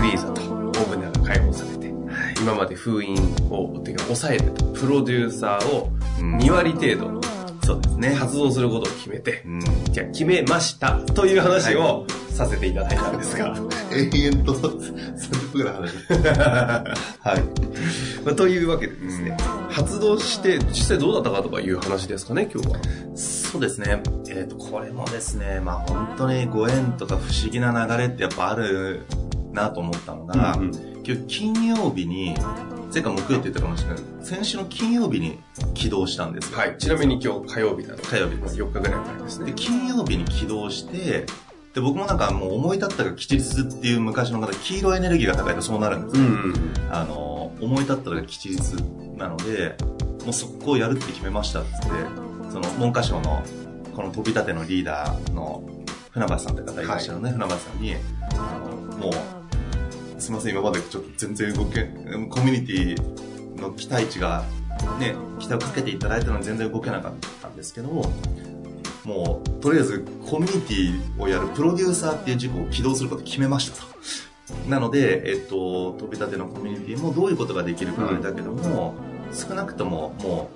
フリーザとオーブナーが解放されて、はい、今まで封印を、てか抑えてたプロデューサーを2割程度、うんそうですね。活動することを決めて、うん、じゃあ決めましたという話をさせていただいたんですが。永遠と30分ぐらい話 はい。まあ、というわけでですね、うん、発動して実際どうだったかとかいう話ですかね、今日は。そうですね。えっ、ー、と、これもですね、まあ本当にご縁とか不思議な流れってやっぱあるなと思ったのが、うんうん、今日金曜日に前回木曜って言ったかもしれない先週の金曜日に起動したんですはい。ちなみに今日火曜日なの火曜日です。4日ぐらい前ですね。で、金曜日に起動して、で、僕もなんかもう思い立ったが吉日っていう昔の方、黄色エネルギーが高いとそうなるんですよ。うんうん、あの、思い立ったが吉日なので、もう速攻やるって決めましたっつって、その文科省のこの飛び立てのリーダーの船橋さんって方いらっしゃるね、はい、船橋さんに、あの、もう、すみません、今までちょっと全然動け、コミュニティの期待値が、ね、期待をかけていただいたのに全然動けなかったんですけどもう、とりあえずコミュニティをやるプロデューサーっていう事項を起動することを決めましたと。なので、えっと、飛び立てのコミュニティもどういうことができるかあれだけども、うん、少なくともも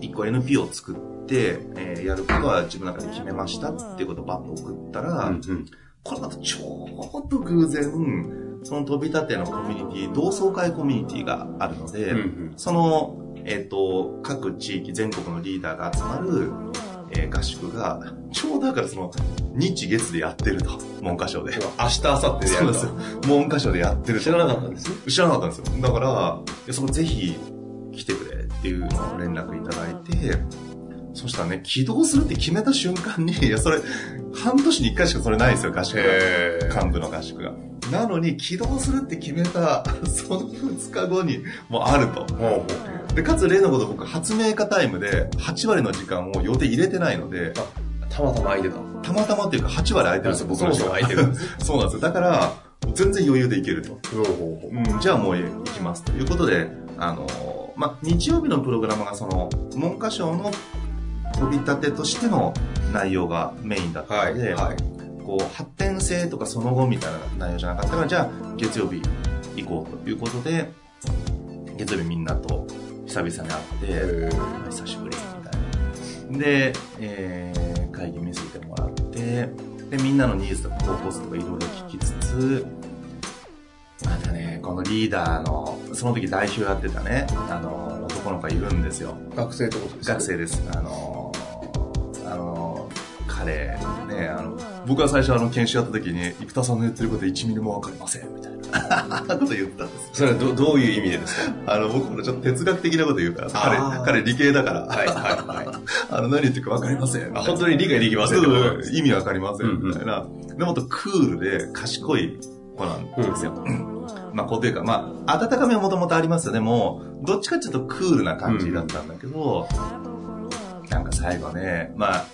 う、一個 NP を作って、えー、やることは自分の中で決めましたっていうことをバッと送ったら、うんうん、これまたちょっと偶然、その飛び立てのコミュニティ、同窓会コミュニティがあるので、うんうん、その、えっ、ー、と、各地域、全国のリーダーが集まる、えー、合宿が、ちょうどだからその、日月でやってると、文科省で。明日、明後日でやると。そうです文科省でやってる知らなかったんです知らなかったんですよ。だから、そのぜひ来てくれっていうのを連絡いただいて、そしたらね、起動するって決めた瞬間に、いや、それ、半年に一回しかそれないんですよ、合宿が。幹部の合宿が。なのに、起動するって決めた、その2日後にもうあると。で、かつ例のこと僕、発明家タイムで8割の時間を予定入れてないので、たまたま空いてた。たまたまっていうか8割空いてるんですよ、僕の人が。空いてるんです。そうなんですよ。だから、全然余裕でいけると。うん、じゃあもう行きますということで、あの、まあ、日曜日のプログラムがその、文科省の飛び立てとしての内容がメインだったので、はいはい、こう発展性とかその後みたいな内容じゃなかったからじゃあ月曜日行こうということで月曜日みんなと久々に会って久しぶりみたいな。で、えー、会議見せてもらってでみんなのニーズとか高校生とかいろいろ聞きつつまたねこのリーダーのその時代表やってたねあの男の子がいるんですよ。学生ってことですか？学生です。あのあの彼ねあの僕は最初あの研修やった時に生田さんの言ってること1ミリも分かりませんみたいな。こ と言ったんですそれはどどういう意味でですか？あの僕もちょっと哲学的なこと言うから彼彼理系だから。はいはいはい。あの何言ってるか分かりません。本当に理解できません。意味分かりませんみたいな、うんうん、でもっとクールで賢い子なんですよ、うん。まあ、こうというか、まあ、温かみはもともとありますよ。でも、どっちかっていうとクールな感じだったんだけど、うん、なんか最後ね、まあ、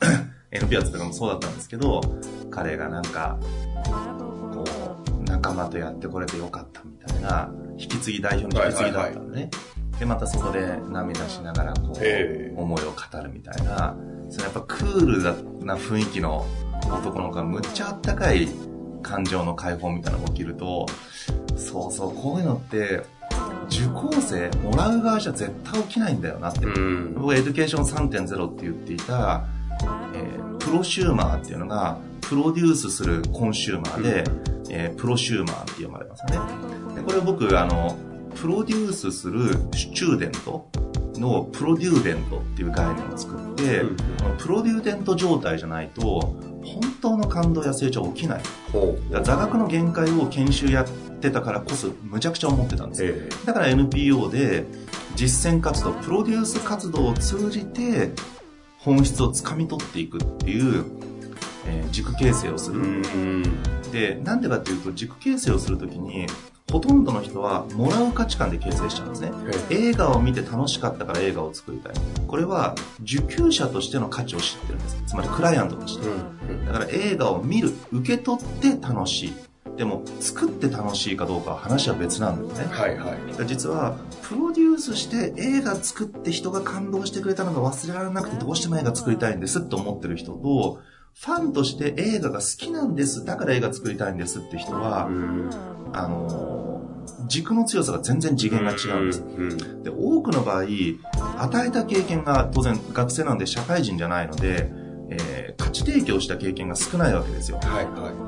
NP アとかもそうだったんですけど、彼がなんか、こう、仲間とやってこれてよかったみたいな、引き継ぎ代表の引き継ぎだったのね。で、またそこで涙しながら、こう、思いを語るみたいな、そのやっぱクールな雰囲気の男の子がむっちゃあったかい感情の解放みたいなのが起きると、そうそう、こういうのって、受講生、もらう側じゃ絶対起きないんだよなって。僕は Education 3.0って言っていた、えー、プロシューマーっていうのが、プロデュースするコンシューマーで、えー、プロシューマーって読まれますよね。でこれを僕、あの、プロデュースする student の produdent っていう概念を作って、うんこの produdent 状態じゃないと、本当の感動や成長は起きない。ほだ座学の限界を研修やってたからこそ、むちゃくちゃ思ってたんですよ。えだから NPO で実践活動、プロデュース活動を通じて本質をつかみ取っていくっていう、えー軸形成をすえる。ん。で、なんでかっていうと軸形成をするときに、ほとんどの人はもらう価値観で形成しちゃうんですね。映画を見て楽しかったから映画を作りたい。これは受給者としての価値を知ってるんです。つまりクライアントとして。うん。だから映画を見る、受け取って楽しい。でも、作って楽しいかどうかは話は別なんですね。はいはい。だから実はプロデュースして映画作って人が感動してくれたのが忘れられなくてどうしても映画作りたいんですって思ってる人とファンとして映画が好きなんですだから映画作りたいんですって人は、ん。あのー軸の強さが全然次元が違うんです、うん。で多くの場合与えた経験が当然学生なんで社会人じゃないので、えー価値提供した経験が少ないわけですよはいはいは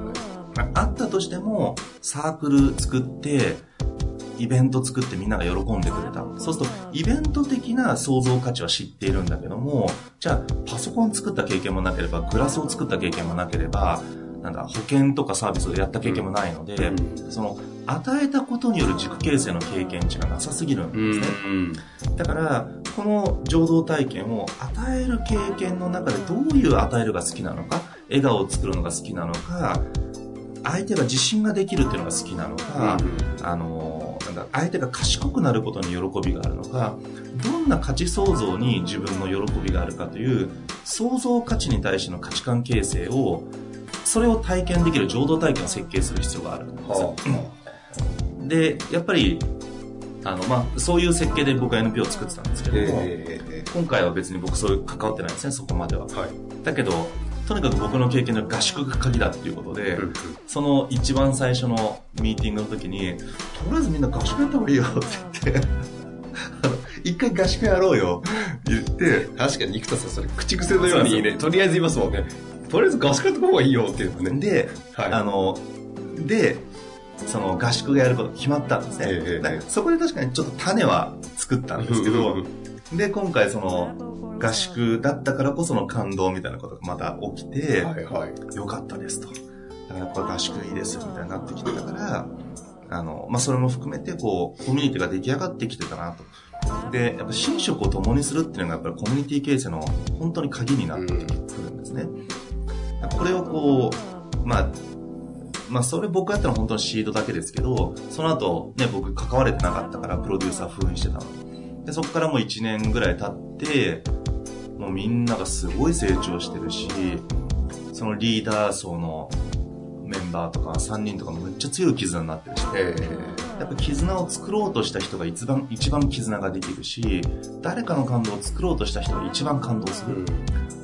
あったとしても、サークル作って、イベント作ってみんなが喜んでくれた。そうすると、イベント的な創造価値は知っているんだけども、じゃあ、パソコン作った経験もなければ、グラスを作った経験もなければ、なんだ、保険とかサービスをやった経験もないので、うその、与えたことによる軸形成の経験値がなさすぎるんい。ですね。だから、この浄土体験を与える経験の中でどういう与えるが好きなのか、笑顔を作るのが好きなのか、相手が自信ができるっていうのが好きなのか、あの、なんだ、相手が賢くなることに喜びがあるのか、どんな価値創造に自分の喜びがあるかという、創造価値に対しての価値観形成を、それを体験できる浄土体験を設計する必要があるんですで、やっぱり、あの、まあ、そういう設計で僕は NPO を作ってたんですけあ。ども、ええ今回は別に僕そういう関わってないですね、そこまでは。はい。だけど、とにかく僕の経験で合宿が鍵だっていうことで、その一番最初のミーティングの時に、とりあえずみんな合宿やった方がいいよって言って、一回合宿やろうよ、言って、確かに生田さんそれ口癖のようにね、とりあえず言いますもんね。とりあえず合宿やった方がいいよっていうのね。で、はいあの、で、その合宿がやること決まったんですね。ええだからそこで確かにちょっと種は作ったんですけど、で、今回その合宿だったからこその感動みたいなことがまた起きて、はいはい。よかったですと。だからやっぱ合宿いいですみたいになってきてたから、あの、まあ、それも含めて、こう、コミュニティが出来上がってきてたなと。で、やっぱ寝食を共にするっていうのがやっぱりコミュニティ形成の本当に鍵になってくるんですね。これをこう、まあ、まあ、それ僕やったのは本当にシードだけですけど、その後、ね、僕関われてなかったから、プロデューサー封印してたの。で、そこからもう1年ぐらい経って、もうみんながすごい成長してるし、そのリーダー層のメンバーとか3人とかもめっちゃ強い絆になってるし、えやっぱ絆を作ろうとした人が一番、一番絆ができるし、誰かの感動を作ろうとした人が一番感動する。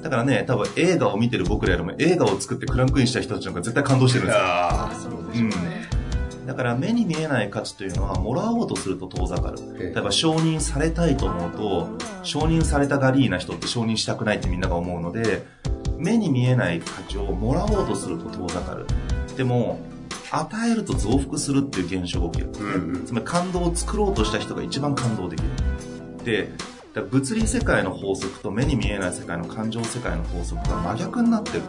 だからね、多分映画を見てる僕らよりも映画を作ってクランクインした人たちの方が絶対感動してるんですよ。そうでしょうね。だから目に見えない価値というのは、もらおうとすると遠ざかる。え例えば承認されたいと思うと、承認されたがりーな人って承認したくないってみんなが思うので、目に見えない価値をもらおうとすると遠ざかる。でも、与えると増幅するっていう現象が起きる。うんうんつまり感動を作ろうとした人が一番感動できる。で、物理世界の法則と目に見えない世界の感情世界の法則が真逆になってる。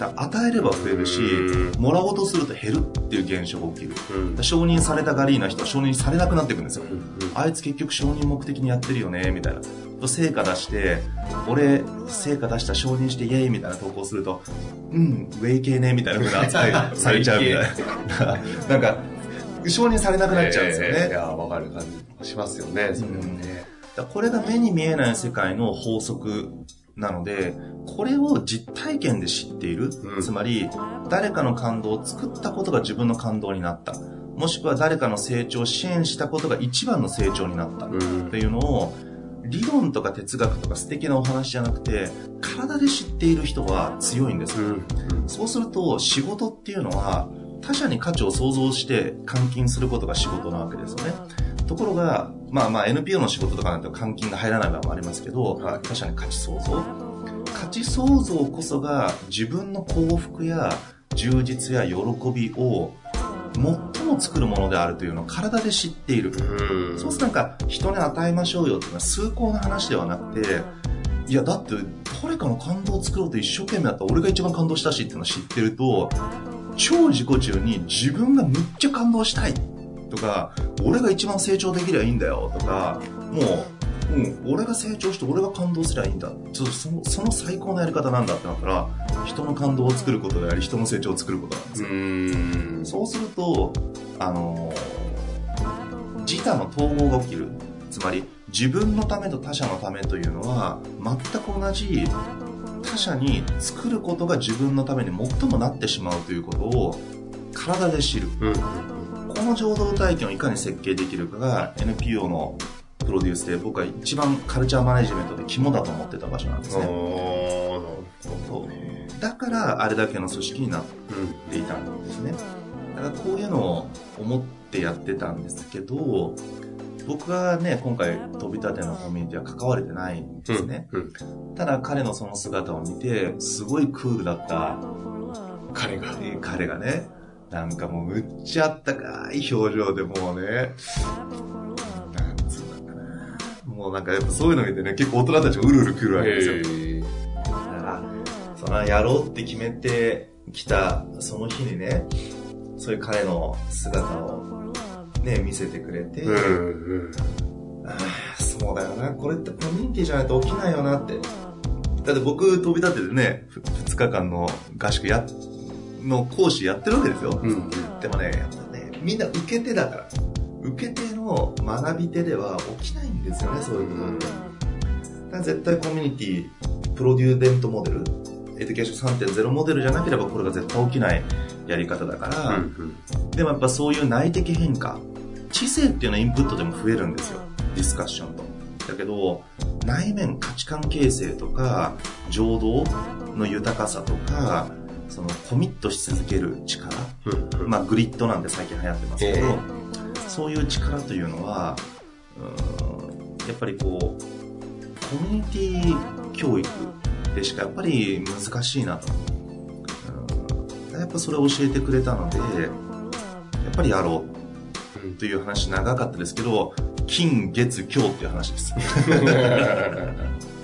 だから与えれば増えるしう、もらおうとすると減るっていう現象が起きる。うん承認されたがりーな人は承認されなくなっていくんですよ。うんあいつ結局承認目的にやってるよね、みたいな。成果出して、俺、成果出した承認してイエーイみたいな投稿すると、うん、ウェイ系ね、みたいな風な扱い されちゃうみたいな。なんか、承認されなくなっちゃうんですよね。ええいや、わかる感じしますよね、それはね。だからこれが目に見えない世界の法則なので、これを実体験で知っている。うんつまり、誰かの感動を作ったことが自分の感動になった。もしくは誰かの成長を支援したことが一番の成長になった。うんっていうのを、理論とか哲学とか素敵なお話じゃなくて、体で知っている人は強いんですよ。そうすると、仕事っていうのは、他者に価値を創造して換金することが仕事なわけですよね。ところが、まあまあ NPO の仕事とかなんて換金が入らない場合もありますけど、はい他者に価値創造。価値創造こそが自分の幸福や充実や喜びを最もも作るものであるというのを体で知っている。うんそうするとなんか人に与えましょうよっていうのは崇高な話ではなくて、いやだって誰かの感動を作ろうと一生懸命だったら俺が一番感動したしっていうのを知ってると、超自己中に自分がむっちゃ感動したいとか、俺が一番成長できりゃいいんだよとか、もう、うん、俺が成長して俺が感動すりゃいいんだ。ちょっとそのその最高のやり方なんだってなったら、人の感動を作ることであり、人の成長を作ることなんですよ。うんそうすると、あのー自他の統合が起きる。つまり、自分のためと他者のためというのは、全く同じ他者に作ることが自分のために最もなってしまうということを体で知る。うんこの浄土体験をいかに設計できるかが NPO のプロデュースで僕は一番カルチャーマネジメントで肝だと思ってた場所なんですね。そうだからあれだけの組織になっていたんですね。だからこういうのを思ってやってたんですけど、僕はね、今回飛び立てのコミュニティは関われてないんですね。うんただ彼のその姿を見て、すごいクールだった彼がえー彼がね、なんかもうむっちゃあったかい表情でもうね、なんつうのかな。もうなんかやっぱそういうの見てね、結構大人たちもうるうる来るわけですよ。へだから、そのやろうって決めてきたその日にね、そういう彼の姿をね、見せてくれて、ーうんああ、そうだよな、これってコミュニティじゃないと起きないよなって。だって僕飛び立ててね、ふ2日間の合宿や、の講師やってるわけですよ。うんうんでもね、やっぱね、みんな受け手だから。受け手の学び手では起きないんですよね、そういうことって。だから絶対コミュニティ、 produdent モデル、 Education 3.0モデルじゃなければこれが絶対起きないやり方だから、うんでもやっぱそういう内的変化、知性っていうのはインプットでも増えるんですよ。ディスカッションと。だけど、内面価値観形成とか、情動の豊かさとか、そのコミットし続ける力、うんうん。まあ GRIT なんて最近流行ってますけど、えそういう力というのは、うーんやっぱりこう、コミュニティ教育でしかやっぱり難しいなと。うん。やっぱそれを教えてくれたので、やっぱりやろう。という話長かったですけど、金、月、今日っていう話です。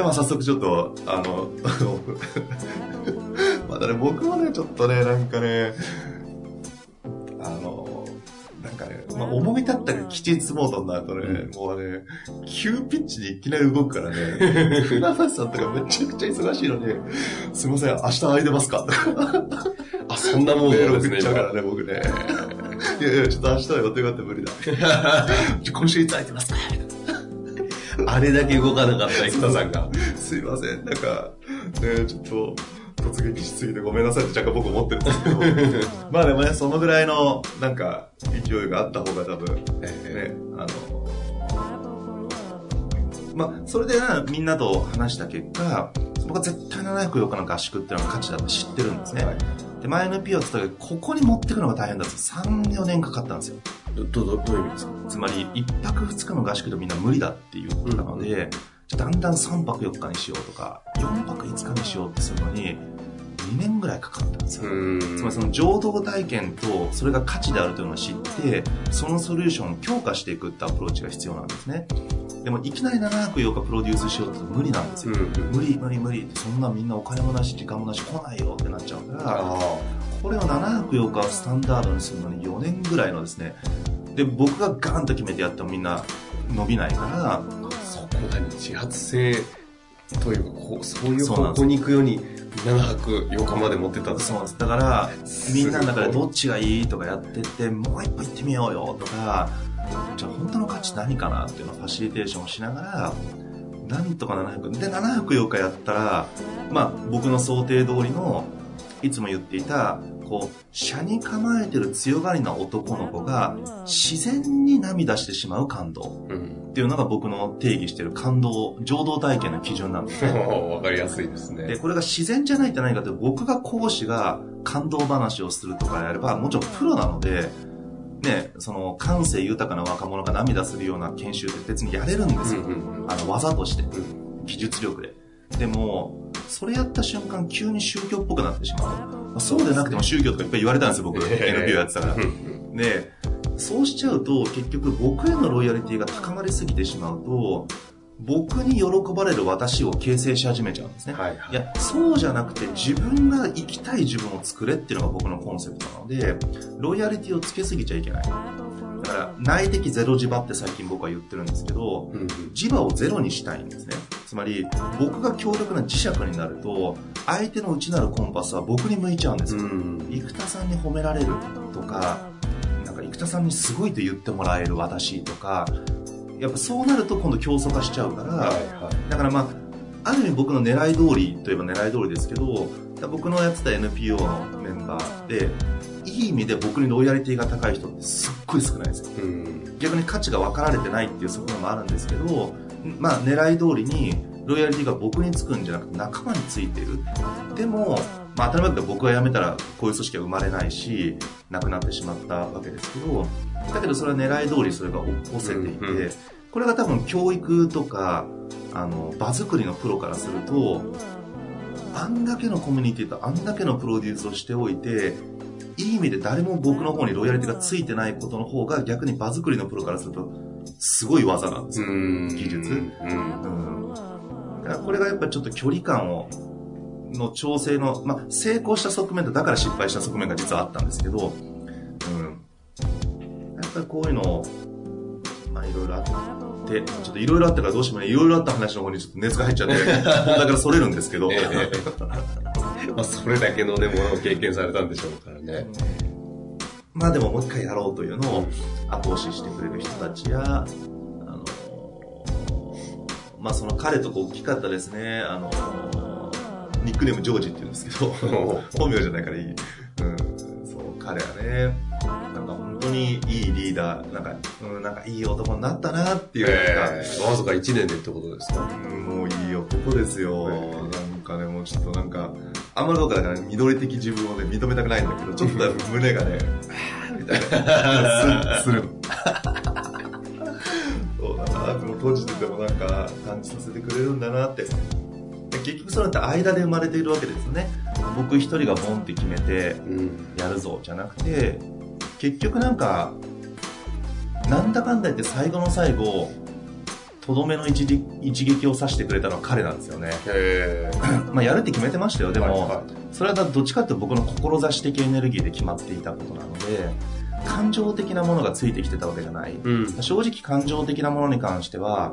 で、まあ早速ちょっと、あの、まだね、僕もね、ちょっとね、なんかね、あの、なんかね、まあ、思い立ったが吉日モードになるとね、もうね、急ピッチにいきなり動くからね、船橋さんとかめちゃくちゃ忙しいのに、すいません、明日空いてますか？あ、そんなもんメールなんですね。送っちゃうからね、僕ね。いやいや、ちょっと明日は予定があって無理だ。今週いつ空いてますか？あれだけ動かなかった生田さんが。すいません、なんか、ね、ちょっと、突撃しすぎてごめんなさいって若干僕思ってるんですけど、まあでもね、そのぐらいの、なんか、勢いがあった方が多分、ね、あの、まあ、それでな、みんなと話した結果、僕は絶対704日の合宿っていうのが価値だって知ってるんですね。はいで、前 NPO って言ったけど、ここに持ってくのが大変だって3、4年かかったんですよ。ど、ど、どどういう意味ですか？つまり、1泊2日の合宿でみんな無理だって言ったので、じゃあだんだん3泊4日にしようとか、4泊5日にしようってするのに、2年ぐらいかかったんですよ。んつまりその浄土体験とそれが価値であるというのを知って、そのソリューションを強化していくってアプローチが必要なんですね。でもいきなり7泊8日プロデュースしようって無理なんですよ。うん無理無理無理そんなみんなお金もなし時間もなし来ないよってなっちゃうから、あこれを7泊8日をスタンダードにするのに4年ぐらいのですね、で、僕がガーンと決めてやってもみんな伸びないから、あ。そこ何自発性というか、こうそういう方向に行くように、7泊8日まで持ってたそうなんです。だから、みんなの中でどっちがいいとかやってって、もう一歩行ってみようよとか、じゃあ本当の価値何かなっていうのをファシリテーションをしながら、なんとか7泊。で、7泊8日やったら、まあ僕の想定通りの、いつも言っていた、こう、車に構えてる強がりな男の子が、自然に涙してしまう感動うん。っていうのが僕の定義している感動、情動体験の基準なんですね。わかりやすいですで、ね。これが自然じゃないって何かって、僕が講師が感動話をするとかやれば、もちろんプロなので、ね、その感性豊かな若者が涙するような研修って別にやれるんですよ。うんうんうんあの、技として、うん技術力で。でも、それやった瞬間急に宗教っぽくなってしまう。そうでなくても宗教とかいっぱい言われたんですよ、僕。NPO やってたから。で、そうしちゃうと、結局僕へのロイヤリティが高まりすぎてしまうと、僕に喜ばれる私を形成し始めちゃうんですね。はいはいいや、そうじゃなくて自分が生きたい自分を作れっていうのが僕のコンセプトなので、ロイヤリティをつけすぎちゃいけない。だから、内的ゼロ磁場って最近僕は言ってるんですけど、うん磁場をゼロにしたいんですね。つまり、僕が強力な磁石になると、相手の内なるコンパスは僕に向いちゃうんですよ。うん生田さんに褒められるとか、なんか生田さんにすごいと言ってもらえる私とか、やっぱそうなると今度競争化しちゃうから、はいはいだからまあ、ある意味僕の狙い通りといえば狙い通りですけど、僕のやってた NPO のメンバーで、いい意味で僕にロイヤリティが高い人ってすっごい少ないですよ。うん逆に価値が分かられてないっていう側面もあるんですけど、まあ狙い通りにロイヤリティが僕につくんじゃなくて仲間についてる。でも、まあ当たり前だけど僕が辞めたらこういう組織は生まれないし、なくなってしまったわけですけど、だけどそれは狙い通りそれが起こせていて、うんうんこれが多分教育とか、あの、場作りのプロからすると、あんだけのコミュニティとあんだけのプロデュースをしておいて、いい意味で誰も僕の方にロイヤリティがついてないことの方が逆に場作りのプロからすると、すごい技なんですよ。うん。技術。うん。うん。だからこれがやっぱりちょっと距離感を、の調整の、まあ、成功した側面とだから失敗した側面が実はあったんですけど、うん。やっぱりこういうのを、まあいろいろあって、ちょっといろいろあったからどうしてもね、い。ろいろあった話の方にちょっと熱が入っちゃって、だからそれるんですけど、ええ。まあそれだけのね、ものを経験されたんでしょうからね。まあでももう一回やろうというのを後押ししてくれる人たちや、あのまあその彼とこう大きかったですね、あのニックネームジョージって言うんですけど、本名じゃないからいい。うん、そう、彼はね、なんか本当にいいリーダー、なんか、うん、なんかいい男になったなっていう、ええわずか1年でってことですか？うんもういい男ですよ。なんかね、もうちょっとなんか、あんまり僕だから緑的自分をね、認めたくないんだけど、ちょっと胸がね、あーみたいな、すするの。そうだな、でも閉じててもなんか感じさせてくれるんだなって。で結局それって間で生まれているわけですよね。僕一人がボンって決めて、うん。やるぞじゃなくて結局なんかなんだかんだ言って最後の最後とどめの一撃一撃を刺してくれたのは彼なんですよね。まあやるって決めてましたよでも、それはどっちかっていうと僕の志的エネルギーで決まっていたことなので感情的なものがついてきてたわけじゃない、うん。正直感情的なものに関しては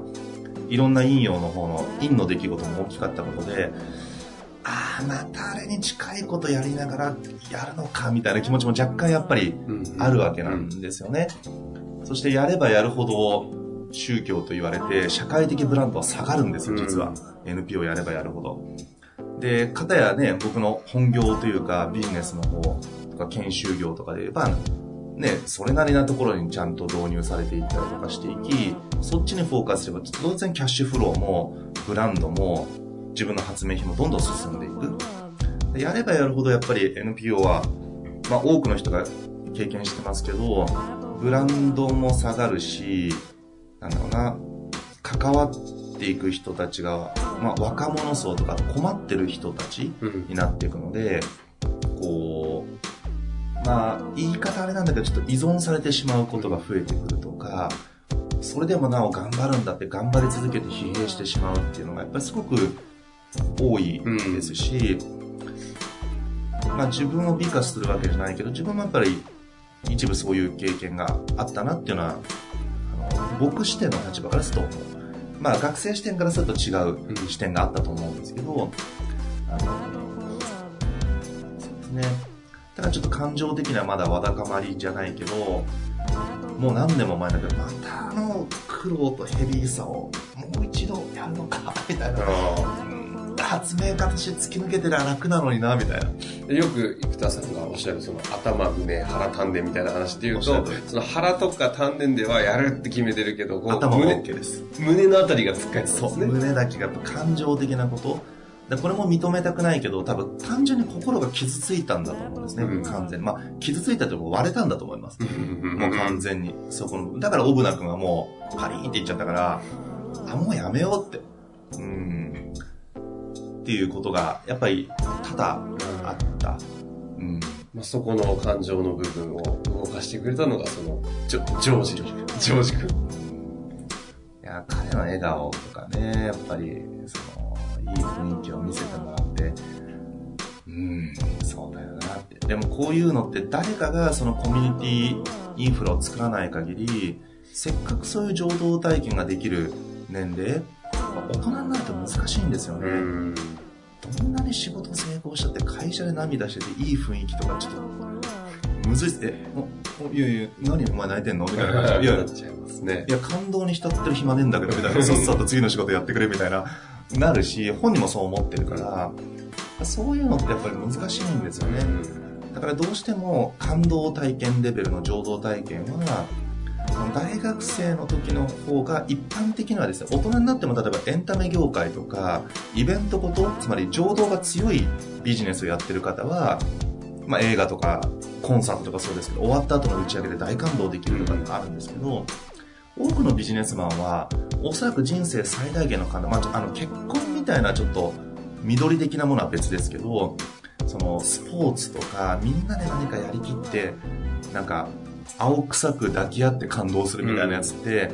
いろんな陰陽の方の陰の出来事も大きかったことでああまたあれに近いことやりながらやるのかみたいな気持ちも若干やっぱりあるわけなんですよね、そしてやればやるほど宗教と言われて社会的ブランドは下がるんですよ実は、NPO やればやるほど。で片やね僕の本業というかビジネスの方とか研修業とかで言えばね、それなりなところにちゃんと導入されていったりとかしていき、そっちにフォーカスすれば、当然キャッシュフローも、ブランドも、自分の発明品もどんどん進んでいく。でやればやるほどやっぱり NPO は、まあ多くの人が経験してますけど、ブランドも下がるし、なんだろうな、関わっていく人たちが、まあ若者層とか困ってる人たちうん。になっていくので、こう、まあ、言い方あれなんだけど、ちょっと依存されてしまうことが増えてくるとか、それでもなお頑張るんだって頑張り続けて疲弊してしまうっていうのがやっぱりすごく多いですし、まあ自分を美化するわけじゃないけど、自分もやっぱり一部そういう経験があったなっていうのは、僕視点の立場からすると。まあ学生視点からすると違う視点があったと思うんですけど、あの、そうですね。だからちょっと感情的にはまだわだかまりじゃないけど、もう何年も前だけど、またあの苦労とヘビーさをもう一度やるのか、みたいな。うん発明家として突き抜けてりゃ楽なのにな、みたいな。でよく生田さんがおっしゃるその頭、胸、腹、丹田みたいな話で言うとおっしゃる通り、その腹とか丹田ではやるって決めてるけど、頭は胸 OK です。胸のあたりがつっかえてそう、ね。胸だけがやっぱ感情的なこと。でこれも認めたくないけど、多分単純に心が傷ついたんだと思うんですね、うん完全に。まあ、傷ついたというか割れたんだと思います。ももう完全に。そこの、だからオブナ君はもう、パリーンって言っちゃったから、あ、もうやめようって。うん。っていうことが、やっぱり、多々あった。まあ、そこの感情の部分を動かしてくれたのが、その、ジョジョージ、ジョージ君。いや、彼の笑顔とかね、やっぱり、その、いい雰囲気を見せてもらって、うん、そうだよなって。でもこういうのって誰かがそのコミュニティインフラを作らない限り、せっかくそういう情動体験ができる年齢、大人になると難しいんですよね。ん。どんなに仕事成功したって会社で涙してていい雰囲気とかちょっと、むずいっす。え、おおいやいや、何お前泣いてんのみたいな感じ。いやなっ、ちゃいますねい。や、感動に浸ってる暇ねえんだけど、みたいな。さっさと次の仕事やってくれ、みたいな、なるし、本人もそう思ってるから、そういうのってやっぱり難しいんですよね。だからどうしても感動体験レベルの情動体験は、そ大学生の時の方が一般的にはですね、大人になっても例えばエンタメ業界とか、イベントごと、つまり情動が強いビジネスをやってる方は、まあ映画とかコンサートとかそうですけど、終わった後の打ち上げで大感動できるとかってあるんですけど、多くのビジネスマンは、おそらく人生最大限の感動、まあ、あの結婚みたいなちょっと緑的なものは別ですけど、そのスポーツとかみんなで何かやりきって、なんか青臭く抱き合って感動するみたいなやつって、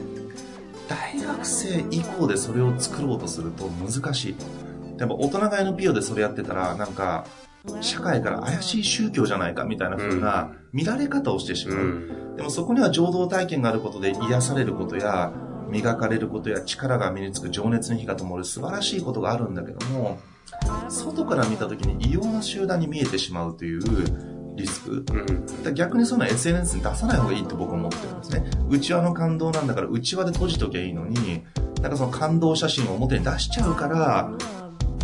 大学生以降でそれを作ろうとすると難しい。でも大人が NPO でそれやってたら、なんか、社会から怪しい宗教じゃないかみたいな風な乱れ方をしてしまう。うん。でもそこには情動体験があることで癒されることや、磨かれることや力が身につく情熱に火が灯る素晴らしいことがあるんだけども、外から見た時に異様な集団に見えてしまうというリスク？うん。逆にそういうのは SNS に出さない方がいいって僕は思ってるんですね。内輪の感動なんだから内輪で閉じときゃいいのに、なんかその感動写真を表に出しちゃうから、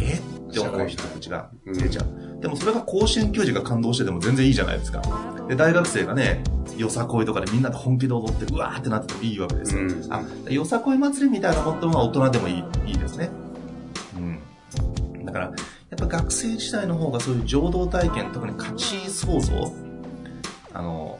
えって思う人たちが出ちゃう。でもそれが甲子園球児が感動してても全然いいじゃないですか。で、大学生がね、よさこいとかでみんなで本気で踊って、うわーってなっててもいいわけですよ。うんあ、よさこい祭りみたいなことは大人でもいい、いいですね。うん。だから、やっぱ学生時代の方がそういう情動体験、特に価値創造、あの、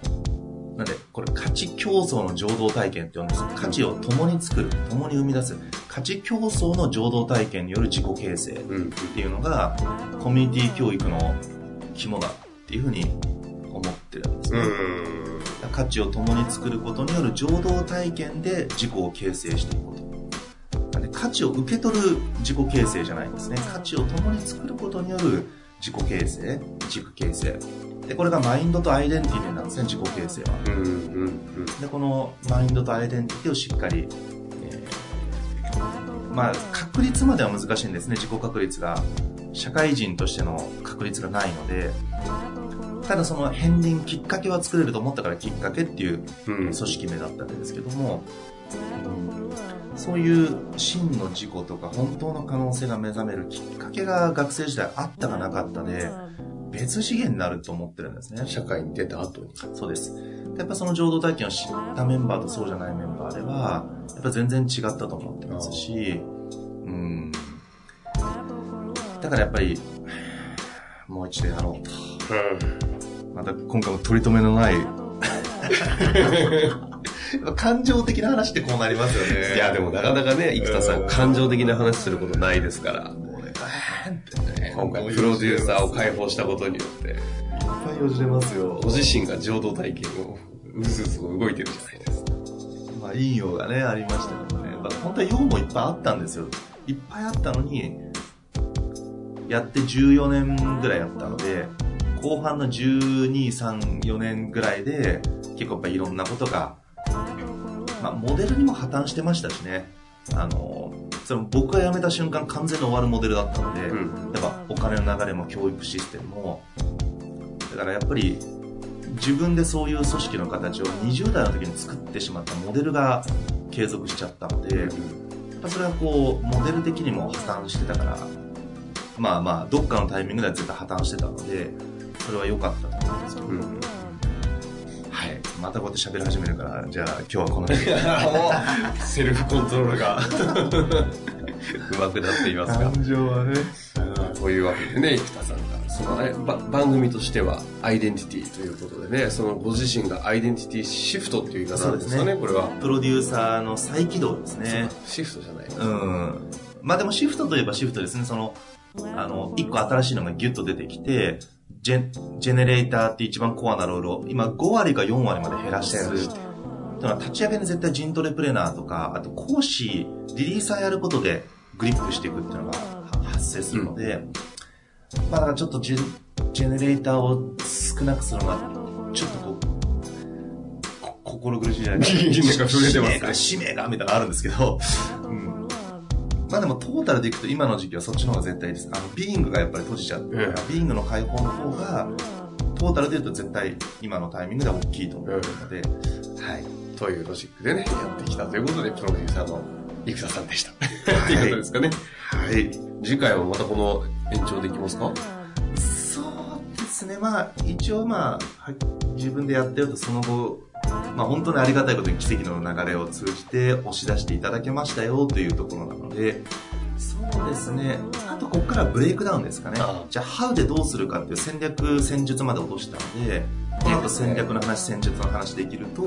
なんで、これ価値競争の情動体験って呼うんです価値を共に作る、共に生み出す、価値競争の情動体験による自己形成っうん。ていうのが、コミュニティ教育の肝だっていうふうに思ってるんですね。うん。価値を共に作ることによる情動体験で自己を形成していくこと。価値を受け取る自己形成じゃないんですね。価値を共に作ることによる自己形成、自己形成。で、これがマインドとアイデンティティなんですね、自己形成は。うん。うん。で、このマインドとアイデンティティをしっかり、えーまあ、確率までは難しいんですね、自己確率が。社会人としての確率がないので、ただその片鱗きっかけは作れると思ったからきっかけっていううん。組織名だったんですけども、そういう真の事故とか本当の可能性が目覚めるきっかけが学生時代あったかなかったで、別次元になると思ってるんですね。社会に出た後に。そうです。やっぱその浄土体験を知ったメンバーとそうじゃないメンバーでは、やっぱ全然違ったと思ってますし、うん。だからやっぱり、もう一度やろうと。また今回も取り留めのない、感情的な話ってこうなりますよね。いや、でもなかなかね、生田さん、感情的な話することないですから。もうね、あーんってね今回、プロデューサーを解放したことによって、いっぱいよじれますよご。自身が浄土体験を、うずうず動いてるじゃないですか。まあ、陰陽がね、ありましたけどね。まあ、本当は陽もいっぱいあったんですよ。いっぱいあったのに、やって14年ぐらいやったので、後半の12、3、4年ぐらいで、結構やっぱいろんなことが、まあ、モデルにも破綻してましたしね。あの、その僕が辞めた瞬間完全に終わるモデルだったので、うん。やっぱお金の流れも教育システムも、だからやっぱり自分でそういう組織の形を20代の時に作ってしまったモデルが継続しちゃったので、やっぱそれはこう、モデル的にも破綻してたから、まあまあ、どっかのタイミングでは絶対破綻してたので、それは良かったと思うんですけど、うん。はい。またこうやって喋り始めるから、じゃあ今日はこの辺で。セルフコントロールがうまくなっていますが。情はね。というわけでね、生田さんが、そのあれば番組としては、アイデンティティということでね、そのご自身がアイデンティティシフトっていう言い方なんですかね、これは。プロデューサーの再起動ですね。シフトじゃない。うん。まあでもシフトといえばシフトですね。その、あの、一個新しいのがギュッと出てきて、ジェジェネレーターって一番コアなロールを今5割か4割まで減らしてる。というのは立ち上げに絶対陣トレプレーナーとか、あと講師、リリーサーやることでグリップしていくっていうのが発生するので、うん、まあだからちょっとジェジェネレーターを少なくするのが、ちょっとこう、心苦しいじゃないですか。使命 が、使命が、みたいなのあるんですけど、うん。まあでもトータルでいくと今の時期はそっちの方が絶対です。あの、ビーイングがやっぱり閉じちゃって、うん、ビーイングの開放の方が、トータルで言うと絶対今のタイミングでは大きいと思うので、うん、はい。というロジックでね、やってきたということで、プロデューサーの生田さんでした。っていうことですかね。はい。次回はまたこの延長できますか？そうですね。まあ、一応まあ、自分でやってるとその後、まあ本当にありがたいことに奇跡の流れを通じて押し出していただけましたよというところなので、そうですね。あとここからブレイクダウンですかね。じゃあ、 how でどうするかっていう戦略、戦術まで落としたので、えっと、戦略の話、戦術の話できると、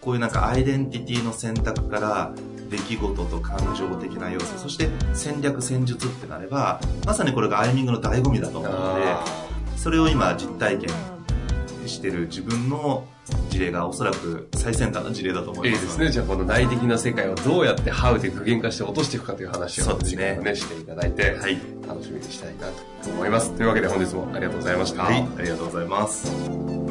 こういうなんかアイデンティティの選択から出来事と感情的な要素そして戦略戦術ってなればまさにこれがアイミングの醍醐味だと思うのでそれを今実体験してる自分の事例がおそらく最先端の事例だと思いますいいですね。じゃあこの内的な世界をどうやってハウで具現化して落としていくかという話をそうですねねしていただいて、はい、楽しみにしたいなと思います。というわけで本日もありがとうございました、はい、ありがとうございます